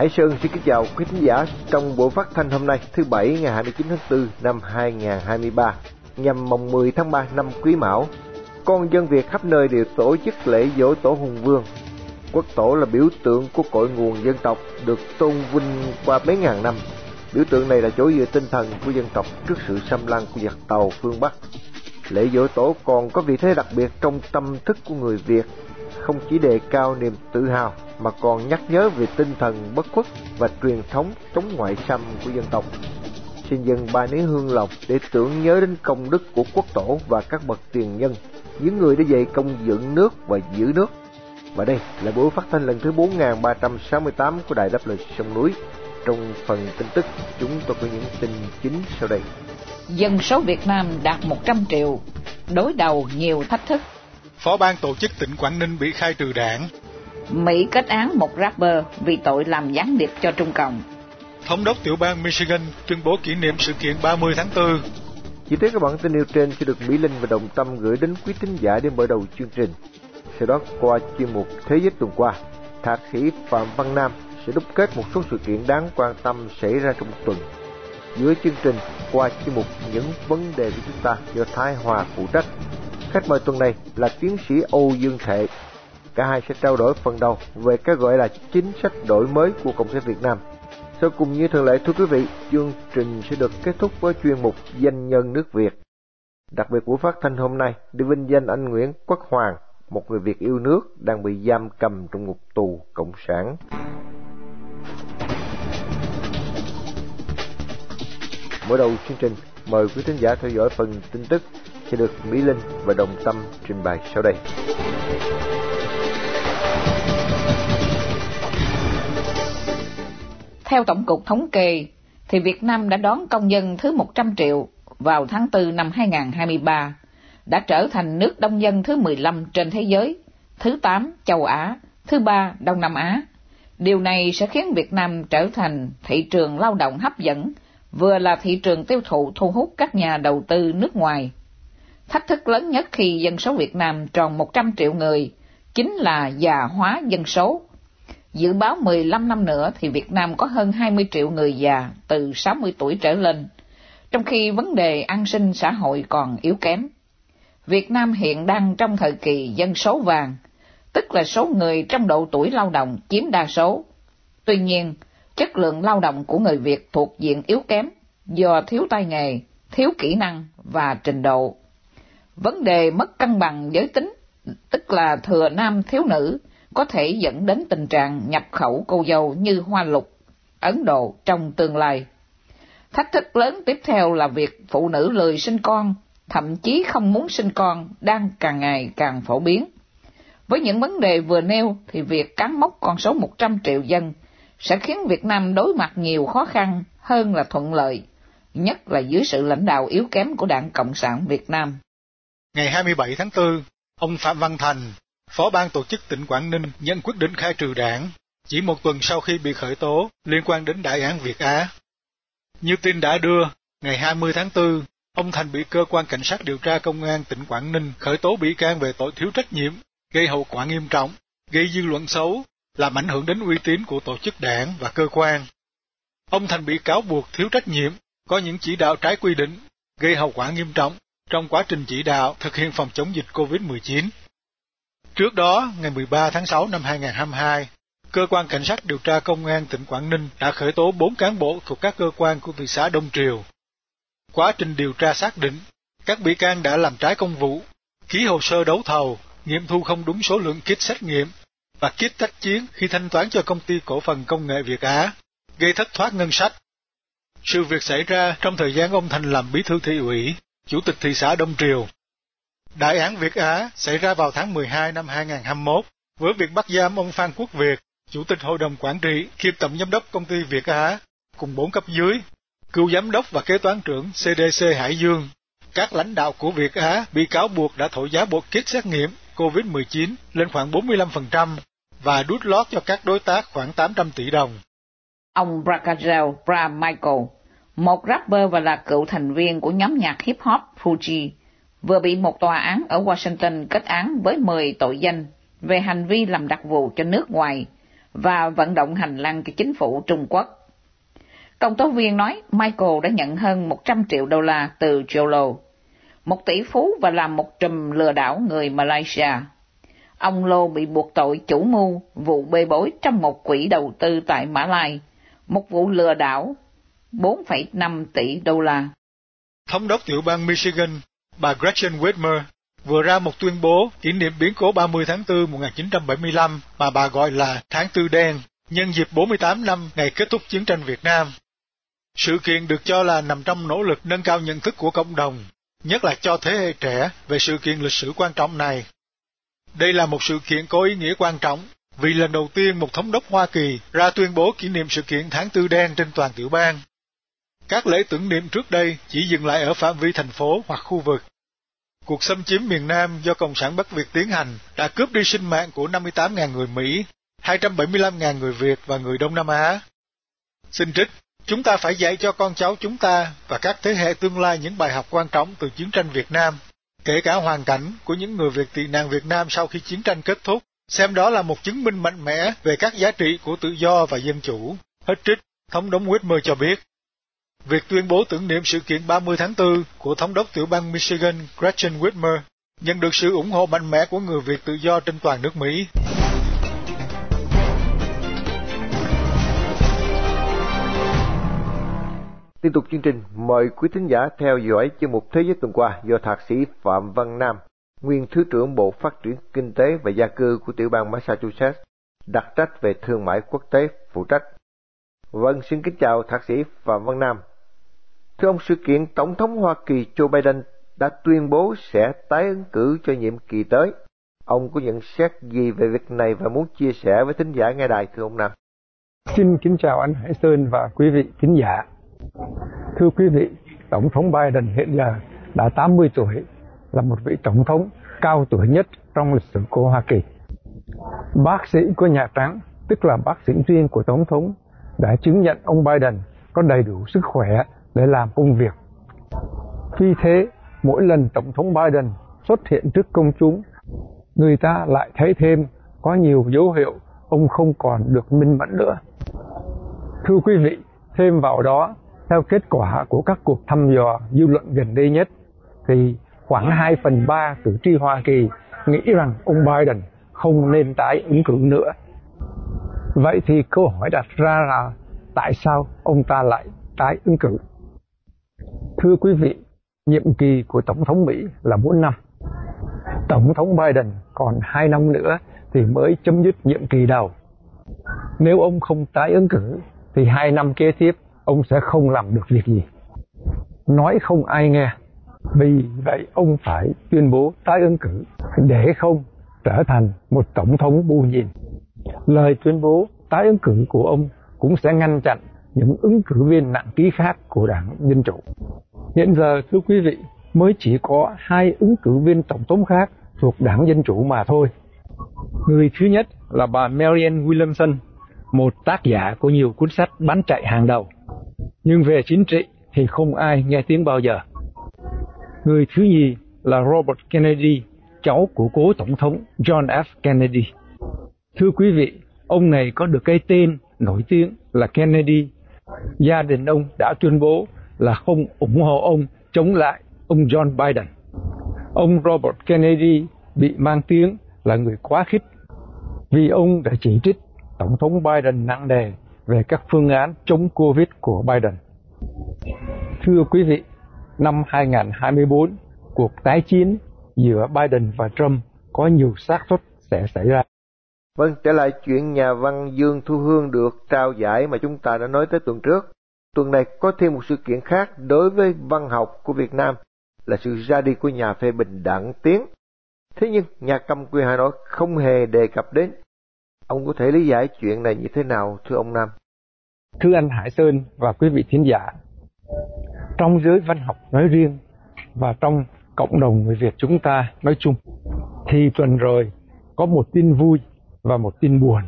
Hải Sơn xin kính chào quý khán giả trong buổi phát thanh hôm nay thứ Bảy ngày 29 tháng 4 năm 2023 nhằm mồng 10 tháng 3 năm Quý Mão. Con dân Việt khắp nơi đều tổ chức lễ dỗ tổ Hùng Vương. Quốc tổ là biểu tượng của cội nguồn dân tộc được tôn vinh qua mấy ngàn năm. Biểu tượng này là chỗ dựa tinh thần của dân tộc trước sự xâm lăng của giặc tàu phương Bắc. Lễ dỗ tổ còn có vị thế đặc biệt trong tâm thức của người Việt, không chỉ đề cao niềm tự hào mà còn nhắc nhớ về tinh thần bất khuất và truyền thống chống ngoại xâm của dân tộc. Xin dâng ba nén hương lộc để tưởng nhớ đến công đức của quốc tổ và các bậc tiền nhân, những người đã dạy công dựng nước và giữ nước. Và đây là buổi phát thanh lần thứ 4368 của Đài Đáp Lời Sông Núi. Trong phần tin tức, chúng tôi có những tin chính sau đây. Dân số Việt Nam đạt 100 triệu, đối đầu nhiều thách thức. Phó ban tổ chức tỉnh Quảng Ninh bị khai trừ đảng, Mỹ kết án một rapper vì tội làm gián điệp cho Trung Cộng. Thống đốc tiểu bang Michigan tuyên bố kỷ niệm sự kiện 30 tháng 4. Chi tiết các bản tin nêu trên sẽ được Mỹ Linh và Đồng Tâm gửi đến quý thính giả đến mở đầu chương trình. Sau đó qua chuyên mục Thế giới tuần qua, Thạc sĩ Phạm Văn Nam sẽ đúc kết một số sự kiện đáng quan tâm xảy ra trong tuần. Giữa chương trình, qua chuyên mục Những vấn đề của chúng ta do Thái Hòa phụ trách. Khách mời tuần này là tiến sĩ Âu Dương Thệ, Cả hai sẽ trao đổi phần đầu về cái gọi là chính sách đổi mới của Cộng sản Việt Nam. Sau cùng như thường lệ thưa quý vị, chương trình sẽ được kết thúc với chuyên mục Danh nhân nước Việt. Đặc biệt buổi phát thanh hôm nay để vinh danh anh Nguyễn Quốc Hoàng, một người Việt yêu nước đang bị giam cầm trong ngục tù Cộng sản. Mở đầu chương trình, mời quý thính giả theo dõi phần tin tức sẽ được Mỹ Linh và Đồng Tâm trình bày sau đây. Theo Tổng cục Thống kê, thì Việt Nam đã đón công dân thứ 100 triệu vào tháng 4 năm 2023, đã trở thành nước đông dân thứ 15 trên thế giới, thứ 8 châu Á, thứ 3 Đông Nam Á. Điều này sẽ khiến Việt Nam trở thành thị trường lao động hấp dẫn, vừa là thị trường tiêu thụ thu hút các nhà đầu tư nước ngoài. Thách thức lớn nhất khi dân số Việt Nam tròn 100 triệu người chính là già hóa dân số Dự báo 15 năm nữa thì Việt Nam có hơn 20 triệu người già từ 60 tuổi trở lên, trong khi vấn đề an sinh xã hội còn yếu kém. Việt Nam hiện đang trong thời kỳ dân số vàng, tức là số người trong độ tuổi lao động chiếm đa số. Tuy nhiên, chất lượng lao động của người Việt thuộc diện yếu kém do thiếu tay nghề, thiếu kỹ năng và trình độ. Vấn đề mất cân bằng giới tính, tức là thừa nam thiếu nữ, có thể dẫn đến tình trạng nhập khẩu cô dâu như Hoa Lục, Ấn Độ trong tương lai. Thách thức lớn tiếp theo là việc phụ nữ lười sinh con, thậm chí không muốn sinh con đang càng ngày càng phổ biến. Với những vấn đề vừa nêu thì việc cán mốc con số 100 triệu dân sẽ khiến Việt Nam đối mặt nhiều khó khăn hơn là thuận lợi, nhất là dưới sự lãnh đạo yếu kém của Đảng Cộng sản Việt Nam. Ngày 27 tháng 4, ông Phạm Văn Thành, Phó ban tổ chức tỉnh Quảng Ninh nhận quyết định khai trừ đảng chỉ một tuần sau khi bị khởi tố liên quan đến đại án Việt Á. Như tin đã đưa, ngày 20 tháng 4, ông Thành bị cơ quan cảnh sát điều tra công an tỉnh Quảng Ninh khởi tố bị can về tội thiếu trách nhiệm, gây hậu quả nghiêm trọng, gây dư luận xấu, làm ảnh hưởng đến uy tín của tổ chức đảng và cơ quan. Ông Thành bị cáo buộc thiếu trách nhiệm, có những chỉ đạo trái quy định, gây hậu quả nghiêm trọng trong quá trình chỉ đạo thực hiện phòng chống dịch COVID-19. Trước đó, ngày 13 tháng 6 năm 2022, Cơ quan Cảnh sát điều tra Công an tỉnh Quảng Ninh đã khởi tố 4 cán bộ thuộc các cơ quan của thị xã Đông Triều. Quá trình điều tra xác định, các bị can đã làm trái công vụ, ký hồ sơ đấu thầu, nghiệm thu không đúng số lượng kit xét nghiệm và kit tách chiến khi thanh toán cho công ty cổ phần công nghệ Việt Á, gây thất thoát ngân sách. Sự việc xảy ra trong thời gian ông Thành làm bí thư thị ủy, chủ tịch thị xã Đông Triều Đại án Việt Á xảy ra vào tháng 12 năm 2021 với việc bắt giam ông Phan Quốc Việt, Chủ tịch Hội đồng Quản trị kiêm Tổng Giám đốc Công ty Việt Á, cùng bốn cấp dưới, cựu Giám đốc và Kế toán trưởng CDC Hải Dương. Các lãnh đạo của Việt Á bị cáo buộc đã thổi giá bộ kit xét nghiệm COVID-19 lên khoảng 45% và đút lót cho các đối tác khoảng 800 tỷ đồng. Ông Brakazel Bra Michael, một rapper và là cựu thành viên của nhóm nhạc hip hop Fuji, vừa bị một tòa án ở Washington kết án với 10 tội danh về hành vi làm đặc vụ cho nước ngoài và vận động hành lang cho chính phủ Trung Quốc. Công tố viên nói Michael đã nhận hơn 100 triệu đô la từ Jolo, một tỷ phú và làm một trùm lừa đảo người Malaysia. Ông Lô bị buộc tội chủ mưu vụ bê bối trong một quỹ đầu tư tại Mã Lai, một vụ lừa đảo 4,5 tỷ đô la. Thống đốc tiểu bang Michigan, bà Gretchen Whitmer, vừa ra một tuyên bố kỷ niệm biến cố 30 tháng 4 1975 mà bà gọi là Tháng Tư Đen, nhân dịp 48 năm ngày kết thúc chiến tranh Việt Nam. Sự kiện được cho là nằm trong nỗ lực nâng cao nhận thức của cộng đồng, nhất là cho thế hệ trẻ về sự kiện lịch sử quan trọng này. Đây là một sự kiện có ý nghĩa quan trọng vì lần đầu tiên một thống đốc Hoa Kỳ ra tuyên bố kỷ niệm sự kiện tháng tư đen trên toàn tiểu bang. Các lễ tưởng niệm trước đây chỉ dừng lại ở phạm vi thành phố hoặc khu vực. Cuộc xâm chiếm miền Nam do Cộng sản Bắc Việt tiến hành đã cướp đi sinh mạng của 58.000 người Mỹ, 275.000 người Việt và người Đông Nam Á. Xin trích, chúng ta phải dạy cho con cháu chúng ta và các thế hệ tương lai những bài học quan trọng từ chiến tranh Việt Nam, kể cả hoàn cảnh của những người Việt tị nạn Việt Nam sau khi chiến tranh kết thúc, xem đó là một chứng minh mạnh mẽ về các giá trị của tự do và dân chủ. Hết trích, Thống đốc Whitmer cho biết. Việc tuyên bố tưởng niệm sự kiện 30 tháng 4 của Thống đốc tiểu bang Michigan Gretchen Whitmer nhận được sự ủng hộ mạnh mẽ của người Việt tự do trên toàn nước Mỹ. Tiếp tục chương trình, mời quý thính giả theo dõi chương mục Thế giới tuần qua do Thạc sĩ Phạm Văn Nam, nguyên Thứ trưởng Bộ Phát triển Kinh tế và Gia cư của tiểu bang Massachusetts, đặc trách về thương mại quốc tế phụ trách. Vâng, xin kính chào Thạc sĩ Phạm Văn Nam. Thưa ông, sự kiện Tổng thống Hoa Kỳ Joe Biden đã tuyên bố sẽ tái ứng cử cho nhiệm kỳ tới. Ông có nhận xét gì về việc này và muốn chia sẻ với thính giả nghe đài thưa ông Nam? Xin kính chào anh Hải Sơn và quý vị thính giả. Thưa quý vị, Tổng thống Biden hiện giờ đã 80 tuổi, là một vị tổng thống cao tuổi nhất trong lịch sử của Hoa Kỳ. Bác sĩ của Nhà Trắng, tức là bác sĩ riêng của Tổng thống, đã chứng nhận ông Biden có đầy đủ sức khỏe để làm công việc. Vì thế, mỗi lần Tổng thống Biden xuất hiện trước công chúng, người ta lại thấy thêm có nhiều dấu hiệu ông không còn được minh mẫn nữa. Thưa quý vị, thêm vào đó theo kết quả của các cuộc thăm dò dư luận gần đây nhất, thì khoảng 2 phần 3 cử tri Hoa Kỳ nghĩ rằng ông Biden không nên tái ứng cử nữa. Vậy thì câu hỏi đặt ra là tại sao ông ta lại tái ứng cử? Thưa quý vị, nhiệm kỳ của Tổng thống Mỹ là 4 năm. Tổng thống Biden còn 2 năm nữa thì mới chấm dứt nhiệm kỳ đầu. Nếu ông không tái ứng cử thì hai năm kế tiếp ông sẽ không làm được việc gì. Nói không ai nghe, vì vậy ông phải tuyên bố tái ứng cử để không trở thành một tổng thống bù nhìn. Lời tuyên bố tái ứng cử của ông cũng sẽ ngăn chặn những ứng cử viên nặng ký khác của đảng Dân Chủ. Hiện giờ, thưa quý vị, mới chỉ có hai ứng cử viên tổng thống khác thuộc đảng Dân Chủ mà thôi. Người thứ nhất là bà Marianne Williamson, một tác giả của nhiều cuốn sách bán chạy hàng đầu nhưng về chính trị thì không ai nghe tiếng bao giờ. Người thứ nhì là Robert Kennedy, cháu của cố tổng thống John F. Kennedy. Thưa quý vị, ông này có được cái tên nổi tiếng là Kennedy. Gia đình ông đã tuyên bố là không ủng hộ ông chống lại ông John Biden. Ông Robert Kennedy bị mang tiếng là người quá khích vì ông đã chỉ trích Tổng thống Biden nặng nề về các phương án chống Covid của Biden. Thưa quý vị, năm 2024, cuộc tái chiến giữa Biden và Trump có nhiều xác suất sẽ xảy ra. Vâng, trở lại chuyện nhà văn Dương Thu Hương được trao giải mà chúng ta đã nói tới tuần trước. Tuần này có thêm một sự kiện khác đối với văn học của Việt Nam là sự ra đi của nhà phê bình Đặng Tiến. Thế nhưng nhà cầm quyền Hà Nội không hề đề cập đến. Ông có thể lý giải chuyện này như thế nào thưa ông Nam? Thưa anh Hải Sơn và quý vị thính giả, trong giới văn học nói riêng và trong cộng đồng người Việt chúng ta nói chung, thì tuần rồi có một tin vui và một tin buồn.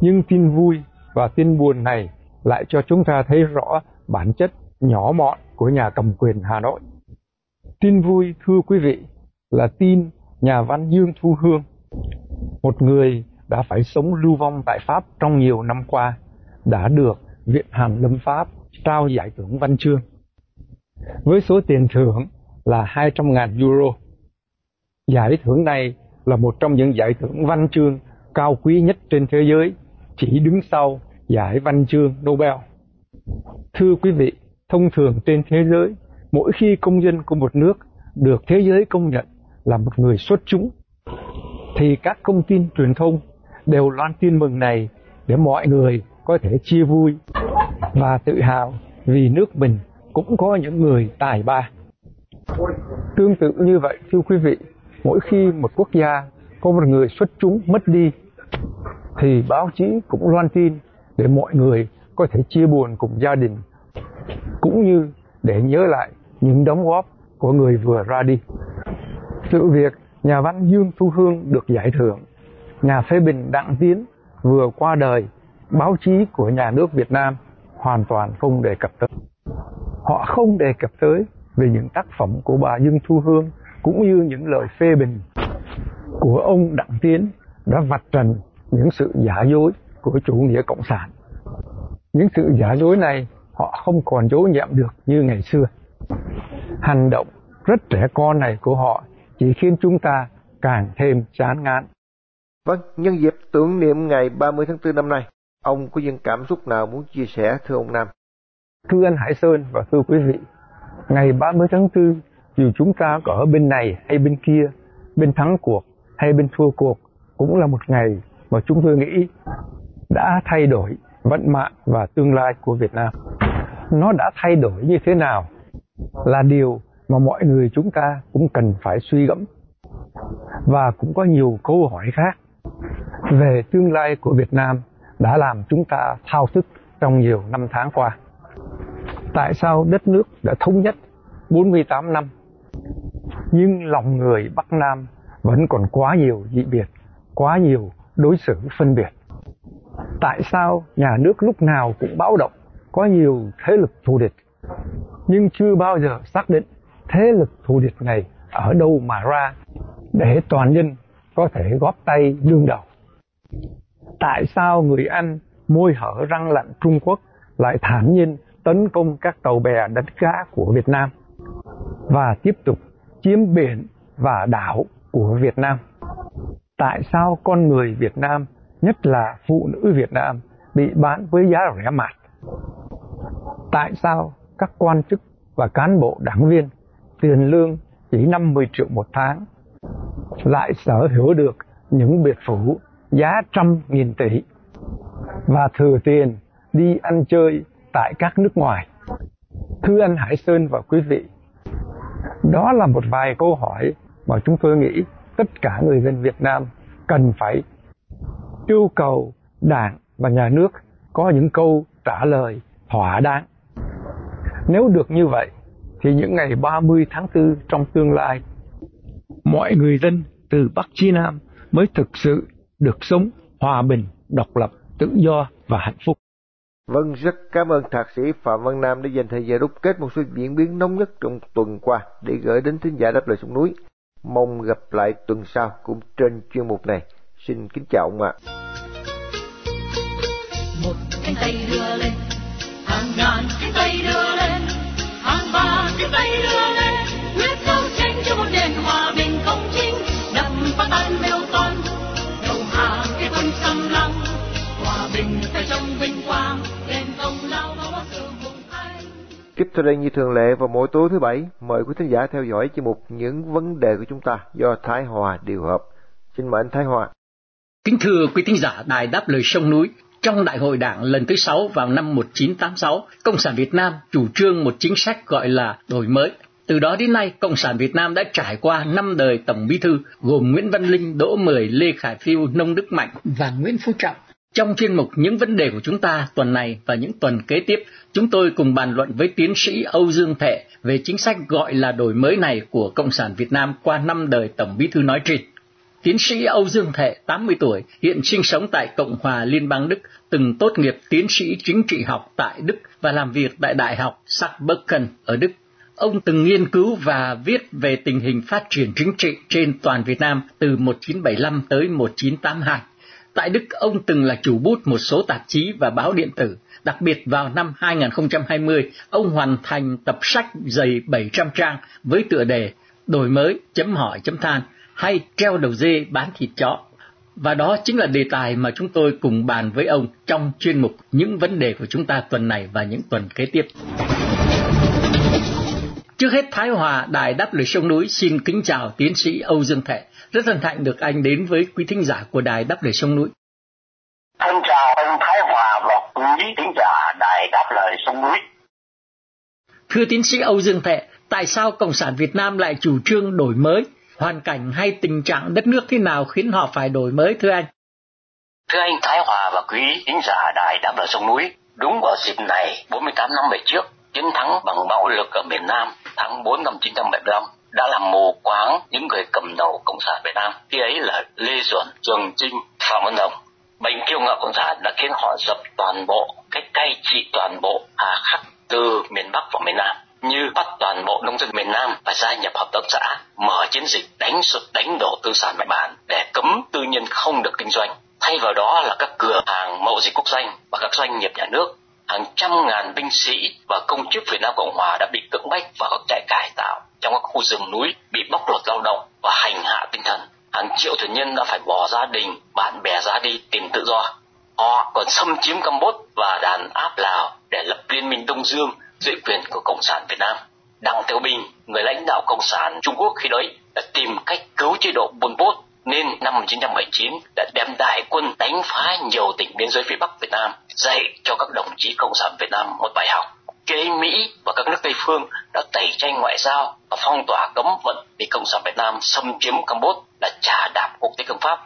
Nhưng tin vui và tin buồn này lại cho chúng ta thấy rõ bản chất nhỏ mọn của nhà cầm quyền Hà Nội. Tin vui thưa quý vị là tin nhà văn Dương Thu Hương, một người đã phải sống lưu vong tại Pháp trong nhiều năm qua đã được Viện Hàn Lâm Pháp trao giải thưởng văn chương. Với số tiền thưởng là 200.000 euro. Giải thưởng này là một trong những giải thưởng văn chương cao quý nhất trên thế giới, chỉ đứng sau giải văn chương Nobel. Thưa quý vị, thông thường trên thế giới, mỗi khi công dân của một nước được thế giới công nhận là một người xuất chúng, thì các công tin truyền thông đều loan tin mừng này để mọi người có thể chia vui và tự hào vì nước mình cũng có những người tài ba. Tương tự như vậy, thưa quý vị, mỗi khi một quốc gia có một người xuất chúng mất đi, thì báo chí cũng loan tin để mọi người có thể chia buồn cùng gia đình, cũng như để nhớ lại những đóng góp của người vừa ra đi. Sự việc nhà văn Dương Thu Hương được giải thưởng, nhà phê bình Đặng Tiến vừa qua đời, báo chí của nhà nước Việt Nam hoàn toàn không đề cập tới. Họ không đề cập tới về những tác phẩm của bà Dương Thu Hương cũng như những lời phê bình của ông Đặng Tiến đã vạch trần những sự giả dối của chủ nghĩa cộng sản. Những sự giả dối này họ không còn dối nhẹm được như ngày xưa. Hành động rất trẻ con này của họ chỉ khiến chúng ta càng thêm chán ngán. Vâng, nhân dịp tưởng niệm ngày 30 tháng 4 năm nay, ông có những cảm xúc nào muốn chia sẻ thưa ông Nam? Thưa anh Hải Sơn và thưa quý vị, ngày 30 tháng 4, dù chúng ta có ở bên này hay bên kia, bên thắng cuộc hay bên thua cuộc, cũng là một ngày mà chúng tôi nghĩ đã thay đổi vận mạng và tương lai của Việt Nam. Nó đã thay đổi như thế nào là điều mà mọi người chúng ta cũng cần phải suy gẫm. Và cũng có nhiều câu hỏi khác về tương lai của Việt Nam đã làm chúng ta thao thức trong nhiều năm tháng qua. Tại sao đất nước đã thống nhất 48 năm nhưng lòng người Bắc Nam vẫn còn quá nhiều dị biệt, quá nhiều đối xử phân biệt. Tại sao nhà nước lúc nào cũng báo động có nhiều thế lực thù địch nhưng chưa bao giờ xác định thế lực thù địch này ở đâu mà ra để toàn dân có thể góp tay đương đầu. Tại sao người Anh môi hở răng lạnh Trung Quốc lại thản nhiên tấn công các tàu bè đánh cá của Việt Nam và tiếp tục chiếm biển và đảo của Việt Nam? Tại sao con người Việt Nam, nhất là phụ nữ Việt Nam, bị bán với giá rẻ mạt? Tại sao các quan chức và cán bộ đảng viên tiền lương chỉ 50 triệu một tháng lại sở hữu được những biệt phủ giá trăm nghìn tỷ và thừa tiền đi ăn chơi tại các nước ngoài. Thưa anh Hải Sơn và quý vị, đó là một vài câu hỏi mà chúng tôi nghĩ tất cả người dân Việt Nam cần phải yêu cầu Đảng và nhà nước có những câu trả lời thỏa đáng. Nếu được như vậy, thì những ngày 30 tháng 4 trong tương lai, mọi người dân từ Bắc chí Nam mới thực sự được sống hòa bình, độc lập, tự do và hạnh phúc. Vâng, rất cảm ơn Thạc sĩ Phạm Văn Nam đã dành thời gian đúc kết một số diễn biến nóng nhất trong tuần qua để gửi đến thính giả đáp lời sông núi. Mong gặp lại tuần sau cũng trên chuyên mục này. Xin kính chào ông ạ. Một cánh tay đưa lên, hàng ngàn cánh tay đưa lên, hàng ba cánh tay đưa lên, Tiếp theo đây như thường lệ vào mỗi tối thứ bảy, mời quý thính giả theo dõi chuyên mục những vấn đề của chúng ta do Thái Hòa điều hợp. Xin mời anh Thái Hòa. Kính thưa quý thính giả Đài Đáp Lời Sông Núi, trong Đại hội Đảng lần thứ sáu vào năm 1986, Cộng sản Việt Nam chủ trương một chính sách gọi là đổi mới. Từ đó đến nay, Cộng sản Việt Nam đã trải qua năm đời Tổng Bí thư gồm Nguyễn Văn Linh, Đỗ Mười, Lê Khải Phiêu, Nông Đức Mạnh và Nguyễn Phú Trọng. Trong chuyên mục Những vấn đề của chúng ta tuần này và những tuần kế tiếp, chúng tôi cùng bàn luận với tiến sĩ Âu Dương Thệ về chính sách gọi là đổi mới này của Cộng sản Việt Nam qua năm đời Tổng Bí thư nói trên. Tiến sĩ Âu Dương Thệ, 80 tuổi, hiện sinh sống tại Cộng hòa Liên bang Đức, từng tốt nghiệp tiến sĩ chính trị học tại Đức và làm việc tại Đại học Saarbrücken ở Đức. Ông từng nghiên cứu và viết về tình hình phát triển chính trị trên toàn Việt Nam từ 1975 tới 1982. Tại Đức, ông từng là chủ bút một số tạp chí và báo điện tử. Đặc biệt vào năm 2020, ông hoàn thành tập sách dày 700 trang với tựa đề Đổi mới, chấm hỏi, chấm than hay treo đầu dê bán thịt chó. Và đó chính là đề tài mà chúng tôi cùng bàn với ông trong chuyên mục Những vấn đề của chúng ta tuần này và những tuần kế tiếp. Trước hết Thái Hòa, Đài Đáp Lời Sông Núi xin kính chào tiến sĩ Âu Dương Thệ. Rất hân hạnh được anh đến với quý thính giả của Đài Đáp Lời Sông Núi. Thân chào ông Thái Hòa và quý thính giả Đài Đáp Lời Sông Núi. Thưa tiến sĩ Âu Dương Thệ, tại sao Cộng sản Việt Nam lại chủ trương đổi mới? Hoàn cảnh hay tình trạng đất nước thế nào khiến họ phải đổi mới thưa anh? Thưa anh Thái Hòa và quý thính giả Đài Đáp Lời Sông Núi, đúng vào dịp này 48 năm về trước, chiến thắng bằng bạo lực ở miền Nam tháng 4 năm 1975 đã làm mù quáng những người cầm đầu Cộng sản Việt Nam. Khi ấy là Lê Duẩn, Trường Trinh, Phạm Văn Đồng. Bệnh kiêu ngạo Cộng sản đã khiến họ dập toàn bộ cách cai trị toàn bộ hà khắc từ miền Bắc vào miền Nam như bắt toàn bộ nông dân miền Nam phải gia nhập hợp tác xã, mở chiến dịch đánh sụt đánh đổ tư sản mại bản để cấm tư nhân không được kinh doanh. Thay vào đó là các cửa hàng mậu dịch quốc doanh và các doanh nghiệp nhà nước hàng trăm ngàn binh sĩ và công chức Việt Nam Cộng Hòa đã bị cưỡng bách vào các trại cải tạo trong các khu rừng núi bị bóc lột lao động và hành hạ tinh thần. Hàng triệu thuyền nhân đã phải bỏ gia đình, bạn bè ra đi tìm tự do. Họ còn xâm chiếm Campuchia và đàn áp Lào để lập liên minh Đông Dương dưới quyền của Cộng sản Việt Nam. Đặng Tiểu Bình, người lãnh đạo Cộng sản Trung Quốc khi đấy, đã tìm cách cứu chế độ Pol Pot nên năm 1979 đã đem đại quân đánh phá nhiều tỉnh biên giới phía Bắc Việt Nam, dạy cho các đồng chí Cộng sản Việt Nam một bài học. Kế Mỹ và các nước Tây phương đã tẩy chay ngoại giao và phong tỏa cấm vận để Cộng sản Việt Nam xâm chiếm Campuchia là trả đạp quốc tế công pháp.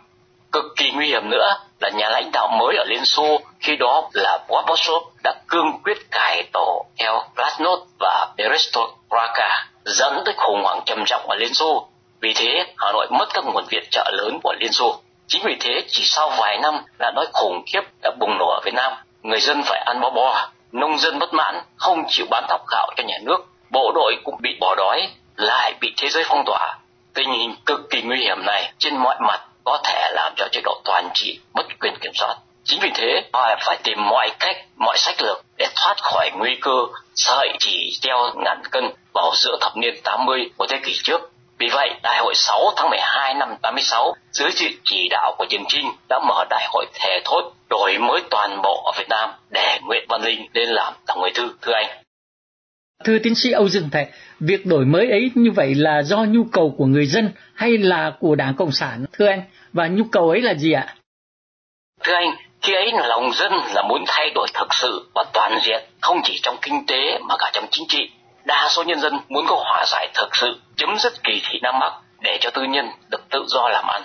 Cực kỳ nguy hiểm nữa là nhà lãnh đạo mới ở Liên Xô khi đó là Gorbachev đã cương quyết cải tổ theo Glasnost và Perestroika dẫn tới khủng hoảng trầm trọng ở Liên Xô vì thế, Hà Nội mất các nguồn viện trợ lớn của Liên Xô. Chính vì thế, chỉ sau vài năm là nói khủng khiếp đã bùng nổ ở Việt Nam. Người dân phải ăn bó bò, nông dân bất mãn, không chịu bán thóc gạo cho nhà nước. Bộ đội cũng bị bỏ đói, lại bị thế giới phong tỏa. Tình hình cực kỳ nguy hiểm này trên mọi mặt có thể làm cho chế độ toàn trị mất quyền kiểm soát. Chính vì thế, họ phải tìm mọi cách, mọi sách lược để thoát khỏi nguy cơ sợi chỉ treo ngàn cân vào giữa thập niên 80 của thế kỷ trước vì vậy, Đại hội 6 tháng 12 năm 86 dưới sự chỉ đạo của Trường Trinh đã mở đại hội thề thốt đổi mới toàn bộ ở Việt Nam để Nguyễn Văn Linh lên làm tổng bí thư thưa anh. Thưa tiến sĩ Âu Dương Thệ, việc đổi mới ấy như vậy là do nhu cầu của người dân hay là của Đảng Cộng sản thưa anh? Và nhu cầu ấy là gì ạ? Thưa anh, khi ấy lòng dân là muốn thay đổi thực sự và toàn diện, không chỉ trong kinh tế mà cả trong chính trị đa số nhân dân muốn có hòa giải thực sự chấm dứt kỳ thị Nam Bắc để cho tư nhân được tự do làm ăn.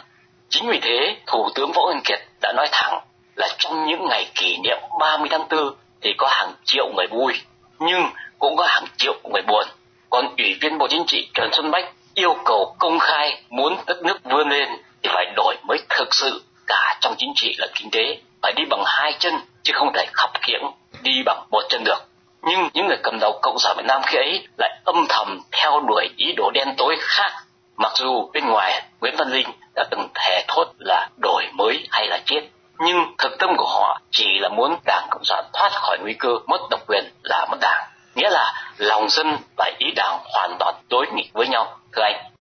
Chính vì thế, Thủ tướng Võ Nguyên Kiệt đã nói thẳng là trong những ngày kỷ niệm 30 tháng 4 thì có hàng triệu người vui, nhưng cũng có hàng triệu người buồn. Còn Ủy viên Bộ Chính trị Trần Xuân Bách yêu cầu công khai muốn đất nước vươn lên thì phải đổi mới thực sự cả trong chính trị lẫn kinh tế, phải đi bằng hai chân chứ không thể khập khiễng đi bằng một chân được nhưng những người cầm đầu cộng sản việt nam khi ấy lại âm thầm theo đuổi ý đồ đen tối khác, mặc dù bên ngoài nguyễn văn linh đã từng thề thốt là đổi mới hay là chết. Nhưng thực tâm của họ chỉ là muốn đảng cộng sản thoát khỏi nguy cơ mất độc quyền là mất đảng. Nghĩa là lòng dân và ý đảng hoàn toàn đối nghịch với nhau, thưa anh.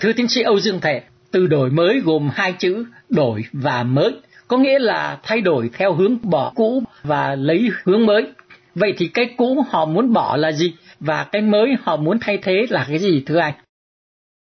Thưa tiến sĩ âu dương thể từ đổi mới gồm hai chữ đổi và mới, có nghĩa là thay đổi theo hướng bỏ cũ và lấy hướng mới. Vậy thì cái cũ họ muốn bỏ là gì và cái mới họ muốn thay thế là cái gì thưa anh?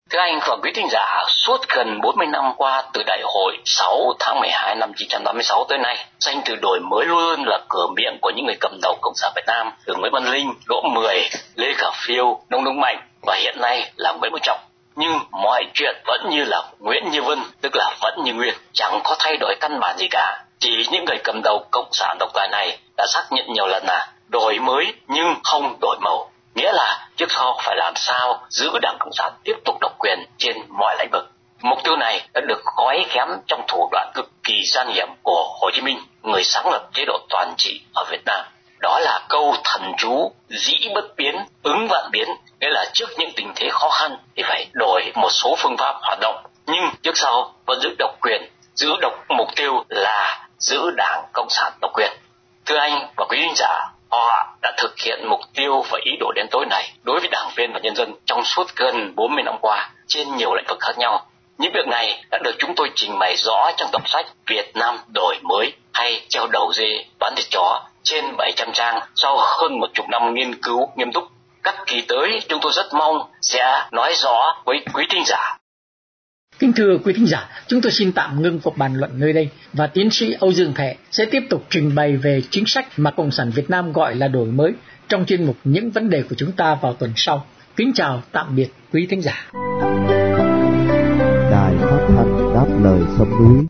Thưa anh và quý thính giả, suốt gần 40 năm qua từ đại hội 6 tháng 12 năm 1986 tới nay, danh từ đổi mới luôn là cửa miệng của những người cầm đầu Cộng sản Việt Nam, từ Nguyễn Văn Linh, Đỗ Mười, Lê Khả Phiêu, Nông Đông Mạnh và hiện nay là Nguyễn Văn Trọng. Nhưng mọi chuyện vẫn như là Nguyễn Như Vân, tức là vẫn như nguyên, chẳng có thay đổi căn bản gì cả. Chỉ những người cầm đầu Cộng sản độc tài này đã xác nhận nhiều lần là đổi mới nhưng không đổi màu. Nghĩa là trước sau phải làm sao giữ Đảng Cộng sản tiếp tục độc quyền trên mọi lĩnh vực. Mục tiêu này đã được gói ghém trong thủ đoạn cực kỳ gian hiểm của Hồ Chí Minh, người sáng lập chế độ toàn trị ở Việt Nam. Đó là câu thần chú dĩ bất biến, ứng vạn biến, nghĩa là trước những tình thế khó khăn thì phải đổi một số phương pháp hoạt động, nhưng trước sau vẫn giữ độc quyền giữ độc mục tiêu là giữ đảng Cộng sản độc quyền. Thưa anh và quý khán giả, họ đã thực hiện mục tiêu và ý đồ đến tối này đối với đảng viên và nhân dân trong suốt gần 40 năm qua trên nhiều lĩnh vực khác nhau. Những việc này đã được chúng tôi trình bày rõ trong tập sách Việt Nam đổi mới hay treo đầu dê bán thịt chó trên 700 trang sau hơn một chục năm nghiên cứu nghiêm túc. Các kỳ tới chúng tôi rất mong sẽ nói rõ với quý thính giả Kính thưa quý thính giả, chúng tôi xin tạm ngưng cuộc bàn luận nơi đây và tiến sĩ Âu Dương Thệ sẽ tiếp tục trình bày về chính sách mà Cộng sản Việt Nam gọi là đổi mới trong chuyên mục những vấn đề của chúng ta vào tuần sau. Kính chào tạm biệt quý thính giả. Đài phát thanh đáp lời sông núi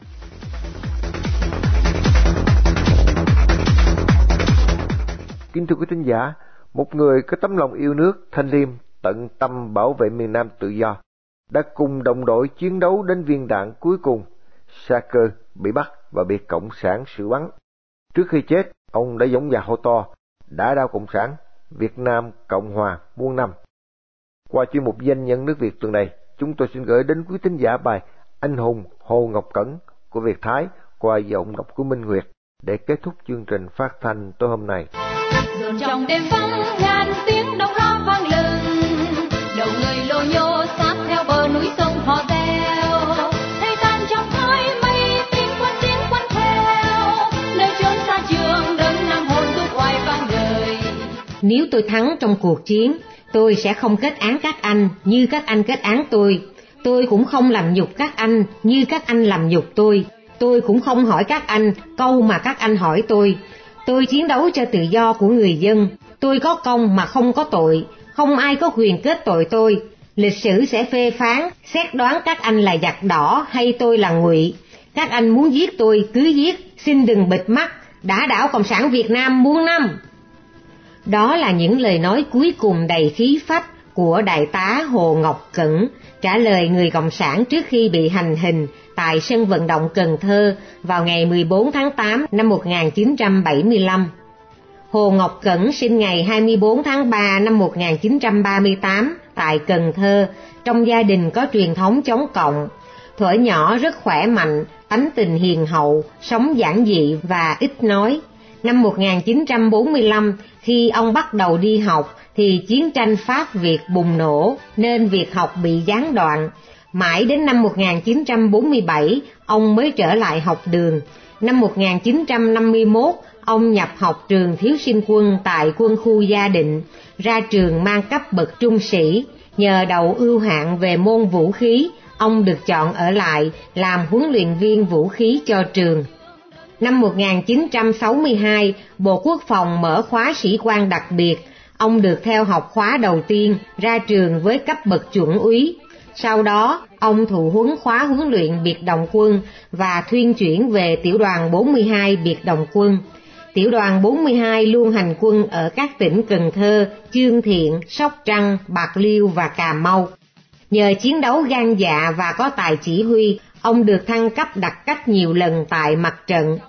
Kính thưa quý thính giả, một người có tấm lòng yêu nước, thanh liêm, tận tâm bảo vệ miền Nam tự do đã cùng đồng đội chiến đấu đến viên đạn cuối cùng. Saker bị bắt và bị Cộng sản xử bắn. Trước khi chết, ông đã giống già hô to, đã đau Cộng sản, Việt Nam Cộng Hòa muôn năm. Qua chuyên mục danh nhân nước Việt tuần này, chúng tôi xin gửi đến quý thính giả bài Anh hùng Hồ Ngọc Cẩn của Việt Thái qua giọng đọc của Minh Nguyệt để kết thúc chương trình phát thanh tối hôm nay. trong đêm vắng ngàn tiếng đồng hát vang lừng đầu người lô nhô nếu tôi thắng trong cuộc chiến, tôi sẽ không kết án các anh như các anh kết án tôi. Tôi cũng không làm nhục các anh như các anh làm nhục tôi. Tôi cũng không hỏi các anh câu mà các anh hỏi tôi. Tôi chiến đấu cho tự do của người dân. Tôi có công mà không có tội. Không ai có quyền kết tội tôi. Lịch sử sẽ phê phán, xét đoán các anh là giặc đỏ hay tôi là ngụy. Các anh muốn giết tôi, cứ giết. Xin đừng bịt mắt. Đã đảo cộng sản việt nam muôn năm đó là những lời nói cuối cùng đầy khí phách của đại tá Hồ Ngọc Cẩn trả lời người Cộng sản trước khi bị hành hình tại sân vận động Cần Thơ vào ngày 14 tháng 8 năm 1975. Hồ Ngọc Cẩn sinh ngày 24 tháng 3 năm 1938 tại Cần Thơ, trong gia đình có truyền thống chống cộng. Thuở nhỏ rất khỏe mạnh, tánh tình hiền hậu, sống giản dị và ít nói. Năm 1945, khi ông bắt đầu đi học thì chiến tranh Pháp Việt bùng nổ nên việc học bị gián đoạn. Mãi đến năm 1947, ông mới trở lại học đường. Năm 1951, ông nhập học trường thiếu sinh quân tại quân khu Gia Định, ra trường mang cấp bậc trung sĩ. Nhờ đầu ưu hạng về môn vũ khí, ông được chọn ở lại làm huấn luyện viên vũ khí cho trường. Năm 1962, Bộ Quốc phòng mở khóa sĩ quan đặc biệt, ông được theo học khóa đầu tiên, ra trường với cấp bậc chuẩn úy. Sau đó, ông thụ huấn khóa huấn luyện biệt động quân và thuyên chuyển về tiểu đoàn 42 biệt động quân. Tiểu đoàn 42 luôn hành quân ở các tỉnh Cần Thơ, Chương Thiện, Sóc Trăng, Bạc Liêu và Cà Mau. Nhờ chiến đấu gan dạ và có tài chỉ huy, ông được thăng cấp đặc cách nhiều lần tại mặt trận.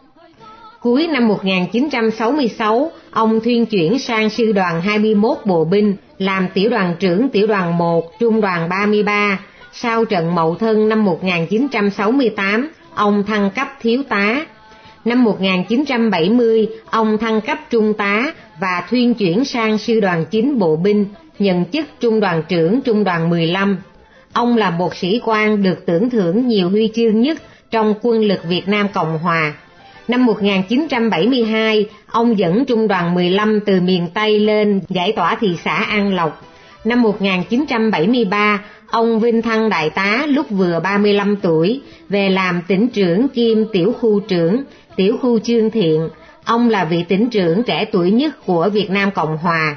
Cuối năm 1966, ông thuyên chuyển sang sư đoàn 21 bộ binh, làm tiểu đoàn trưởng tiểu đoàn 1, trung đoàn 33. Sau trận Mậu Thân năm 1968, ông thăng cấp thiếu tá. Năm 1970, ông thăng cấp trung tá và thuyên chuyển sang sư đoàn 9 bộ binh, nhận chức trung đoàn trưởng trung đoàn 15. Ông là một sĩ quan được tưởng thưởng nhiều huy chương nhất trong quân lực Việt Nam Cộng Hòa. Năm 1972, ông dẫn trung đoàn 15 từ miền Tây lên giải tỏa thị xã An Lộc. Năm 1973, ông vinh thăng đại tá lúc vừa 35 tuổi, về làm tỉnh trưởng kiêm tiểu khu trưởng, tiểu khu Chương Thiện. Ông là vị tỉnh trưởng trẻ tuổi nhất của Việt Nam Cộng Hòa.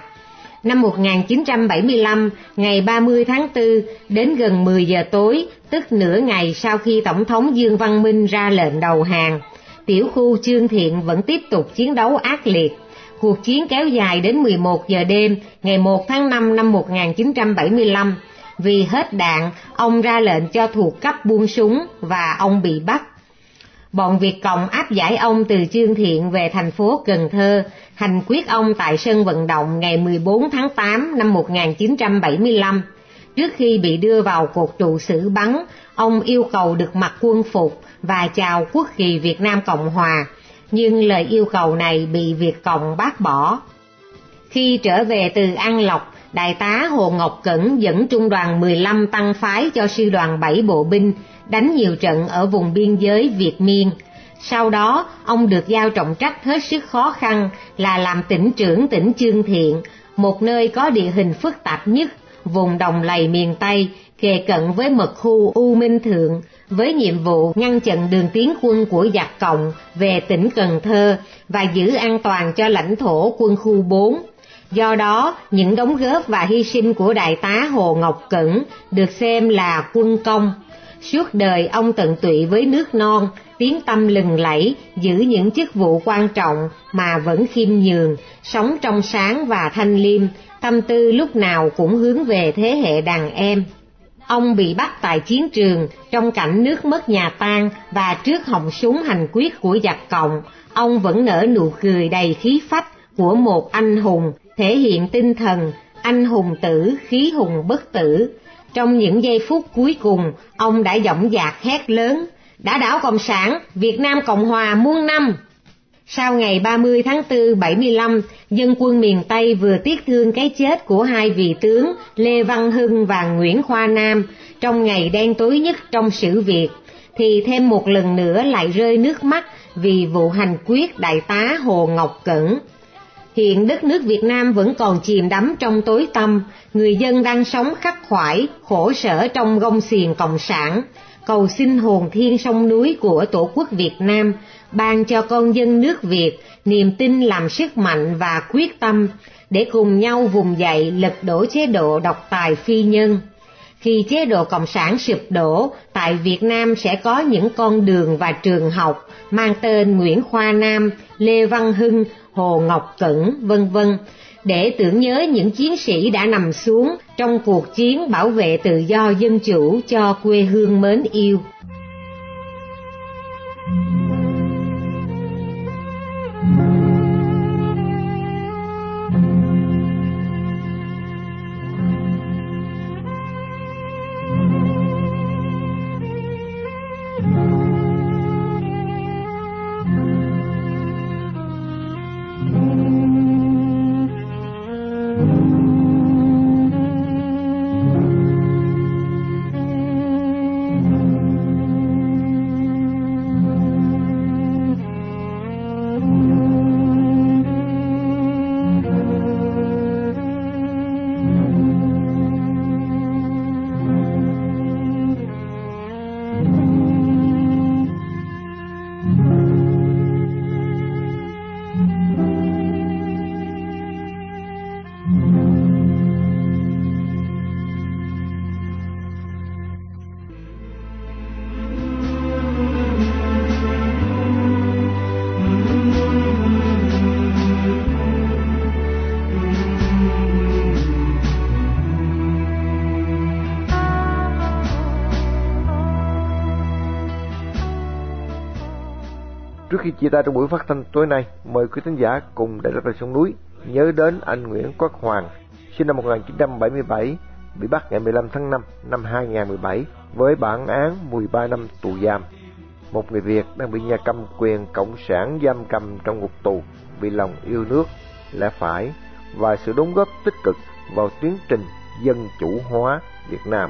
Năm 1975, ngày 30 tháng 4, đến gần 10 giờ tối, tức nửa ngày sau khi Tổng thống Dương Văn Minh ra lệnh đầu hàng, tiểu khu Chương Thiện vẫn tiếp tục chiến đấu ác liệt. Cuộc chiến kéo dài đến 11 giờ đêm ngày 1 tháng 5 năm 1975. Vì hết đạn, ông ra lệnh cho thuộc cấp buông súng và ông bị bắt. Bọn Việt Cộng áp giải ông từ Chương Thiện về thành phố Cần Thơ, hành quyết ông tại sân vận động ngày 14 tháng 8 năm 1975. Trước khi bị đưa vào cột trụ xử bắn, ông yêu cầu được mặc quân phục và chào quốc kỳ Việt Nam Cộng Hòa, nhưng lời yêu cầu này bị Việt Cộng bác bỏ. Khi trở về từ An Lộc, Đại tá Hồ Ngọc Cẩn dẫn trung đoàn 15 tăng phái cho sư đoàn 7 bộ binh đánh nhiều trận ở vùng biên giới Việt Miên. Sau đó, ông được giao trọng trách hết sức khó khăn là làm tỉnh trưởng tỉnh Chương Thiện, một nơi có địa hình phức tạp nhất, vùng đồng lầy miền Tây, kề cận với mật khu U Minh Thượng, với nhiệm vụ ngăn chặn đường tiến quân của giặc cộng về tỉnh Cần Thơ và giữ an toàn cho lãnh thổ quân khu 4. Do đó, những đóng góp và hy sinh của Đại tá Hồ Ngọc Cẩn được xem là quân công. Suốt đời ông tận tụy với nước non, tiếng tâm lừng lẫy, giữ những chức vụ quan trọng mà vẫn khiêm nhường, sống trong sáng và thanh liêm, tâm tư lúc nào cũng hướng về thế hệ đàn em. Ông bị bắt tại chiến trường trong cảnh nước mất nhà tan và trước họng súng hành quyết của giặc cộng, ông vẫn nở nụ cười đầy khí phách của một anh hùng, thể hiện tinh thần anh hùng tử, khí hùng bất tử. Trong những giây phút cuối cùng, ông đã dõng dạc hét lớn, đã đảo Cộng sản, Việt Nam Cộng Hòa muôn năm. Sau ngày 30 tháng 4 75, dân quân miền Tây vừa tiếc thương cái chết của hai vị tướng Lê Văn Hưng và Nguyễn Khoa Nam trong ngày đen tối nhất trong sử Việt, thì thêm một lần nữa lại rơi nước mắt vì vụ hành quyết đại tá Hồ Ngọc Cẩn. Hiện đất nước Việt Nam vẫn còn chìm đắm trong tối tăm, người dân đang sống khắc khoải, khổ sở trong gông xiềng cộng sản, cầu xin hồn thiên sông núi của Tổ quốc Việt Nam ban cho con dân nước Việt niềm tin làm sức mạnh và quyết tâm để cùng nhau vùng dậy lật đổ chế độ độc tài phi nhân. Khi chế độ Cộng sản sụp đổ, tại Việt Nam sẽ có những con đường và trường học mang tên Nguyễn Khoa Nam, Lê Văn Hưng, Hồ Ngọc Cẩn, vân vân để tưởng nhớ những chiến sĩ đã nằm xuống trong cuộc chiến bảo vệ tự do dân chủ cho quê hương mến yêu. Khi chia tay trong buổi phát thanh tối nay, mời quý thính giả cùng đại đất sông núi nhớ đến anh Nguyễn Quốc Hoàng, sinh năm 1977, bị bắt ngày 15 tháng 5 năm 2017 với bản án 13 năm tù giam. Một người Việt đang bị nhà cầm quyền cộng sản giam cầm trong ngục tù vì lòng yêu nước, lẽ phải và sự đóng góp tích cực vào tiến trình dân chủ hóa Việt Nam.